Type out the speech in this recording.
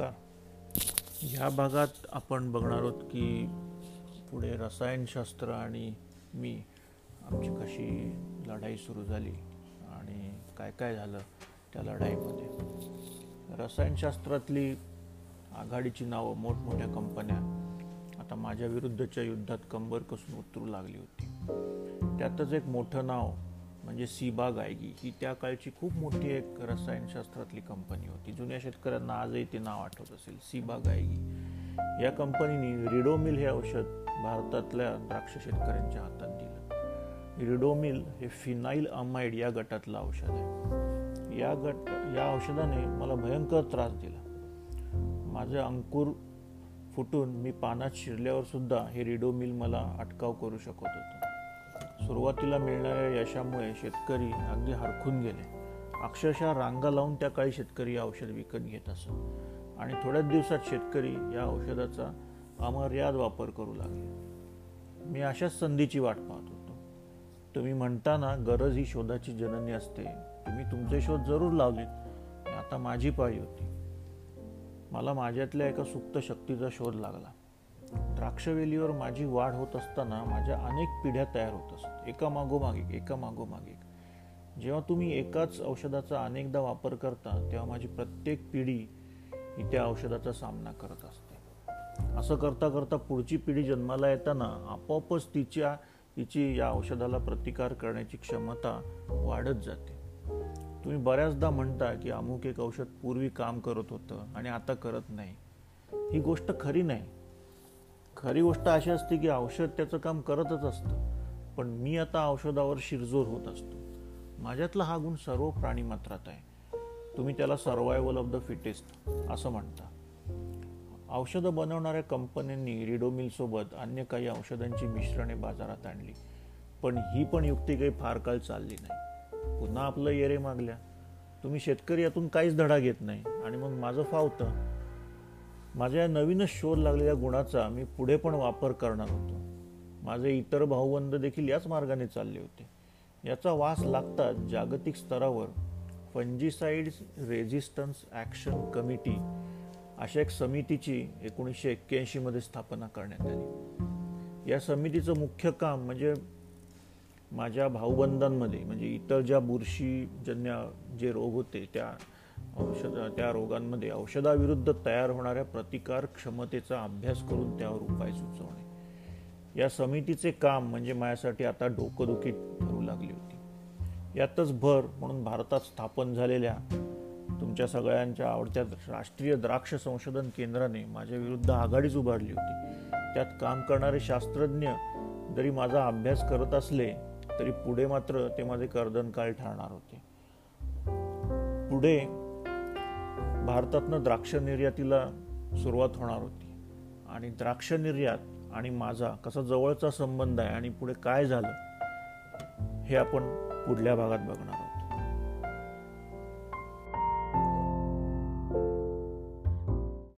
ह्या भागात आपण बघणार आहोत की पुढे रसायनशास्त्र आणि मी आमची कशी लढाई सुरू झाली आणि काय काय झालं त्या लढाईमध्ये. रसायनशास्त्रातली आघाडीची नावं मोठमोठ्या कंपन्या आता माझ्या विरुद्धच्या युद्धात कंबर कसून उतरू लागली होती. त्यातच एक मोठं नाव म्हणजे सीबा गायगी ही. त्या काळची खूप मोठी एक रसायनशास्त्रातली कंपनी होती. जुन्या शेतकऱ्यांना आजही ते नाव आठवत असेल. सीबा गायगी या कंपनीने रिडोमिल हे औषध भारतातल्या द्राक्ष शेतकऱ्यांच्या हातात दिलं. रिडोमिल हे फिनाईल अमाइड या गटातलं औषध आहे. या गट या औषधाने मला भयंकर त्रास दिला. माझे अंकुर फुटून मी पानात शिरल्यावर सुद्धा हे रिडोमिल मला अटकाव करू शकत होतं. सुरुवातीला मिळणाऱ्या यशामुळे शेतकरी अगदी हरखून गेले. अक्षरशः रांगा लावून त्या काळी शेतकरी औषध विकत घेत असत. आणि थोड्याच दिवसात शेतकरी या औषधाचा अमर्याद वापर करू लागले. मी अशाच संधीची वाट पाहत होतो. तुम्ही म्हणताना गरज ही शोधाची जननी असते. तुम्ही तुमचे शोध जरूर लावलेत. आता माझी पाळी होती. मला माझ्यातल्या एका सुप्त शक्तीचा शोध लागला. द्राक्षवेलीवर माझी वाढ होत असताना माझ्या अनेक पिढ्या तयार होत असत. एका मागोमाग एक एका मागोमाग एक जेव्हा तुम्ही एकाच औषधाचा अनेकदा वापर करता तेव्हा माझी प्रत्येक पिढी ही त्या औषधाचा सामना करत असते. असं करता करता पुढची पिढी जन्माला येताना आपोआपच तिच्या तिची या औषधाला प्रतिकार करण्याची क्षमता वाढत जाते. तुम्ही बऱ्याचदा म्हणता की अमुक एक औषध पूर्वी काम करत होतं आणि आता करत नाही. ही गोष्ट खरी नाही. खरी गोष्ट अशी असते की औषध त्याचं काम करतच असतं. पण मी आता औषधावर शिरजोर होत असतो. माझ्यातला हा गुण सर्व प्राणी मात्रात आहे. तुम्ही त्याला सर्वायवल ऑफ द फिटेस्ट असं म्हणता. औषधं बनवणाऱ्या कंपन्यांनी रिडोमिलसोबत अन्य काही औषधांची मिश्रणे बाजारात आणली. पण ही पण युक्ती काही फार काळ चालली नाही. पुन्हा आपलं येरे मागल्या. तुम्ही शेतकरी यातून काहीच धडा घेत नाही. आणि मग माझं फावतं. माझ्या या नवीनच शोध लागलेल्या गुणाचा मी पुढे पण वापर करणार होतो. माझे इतर भाऊबंद देखील याच मार्गाने चालले होते. याचा वास लागताच जागतिक स्तरावर फंजीसाईड्स रेझिस्टन्स ॲक्शन कमिटी अशा एक समितीची एकोणीसशे एक्क्याऐंशीमध्ये स्थापना करण्यात आली. या समितीचं मुख्य काम म्हणजे माझ्या भाऊबंदांमध्ये म्हणजे इतर ज्या बुरशीजन्य जे रोग होते त्या औषध त्या रोगांमध्ये औषधाविरुद्ध तयार होणाऱ्या प्रतिकार क्षमतेचा अभ्यास करून त्यावर उपाय सुचवणे. या समितीचे काम म्हणजे माझ्यासाठी आता डोकंदुखी ठरू लागली होती. यातच भर म्हणून भारतात स्थापन झालेल्या तुमच्या सगळ्यांच्या आवडत्या राष्ट्रीय द्राक्ष संशोधन केंद्राने माझ्या विरुद्ध आघाडीच उभारली होती. त्यात काम करणारे शास्त्रज्ञ जरी माझा अभ्यास करत असले तरी पुढे मात्र ते माझे कर्दनकाळ ठरणार होते. पुढे भारतातनं द्राक्ष निर्यातीला सुरुवात होणार होती. आणि द्राक्ष निर्यात आणि माझा कसा जवळचा संबंध आहे आणि पुढे काय झालं हे आपण पुढल्या भागात बघणार आहोत.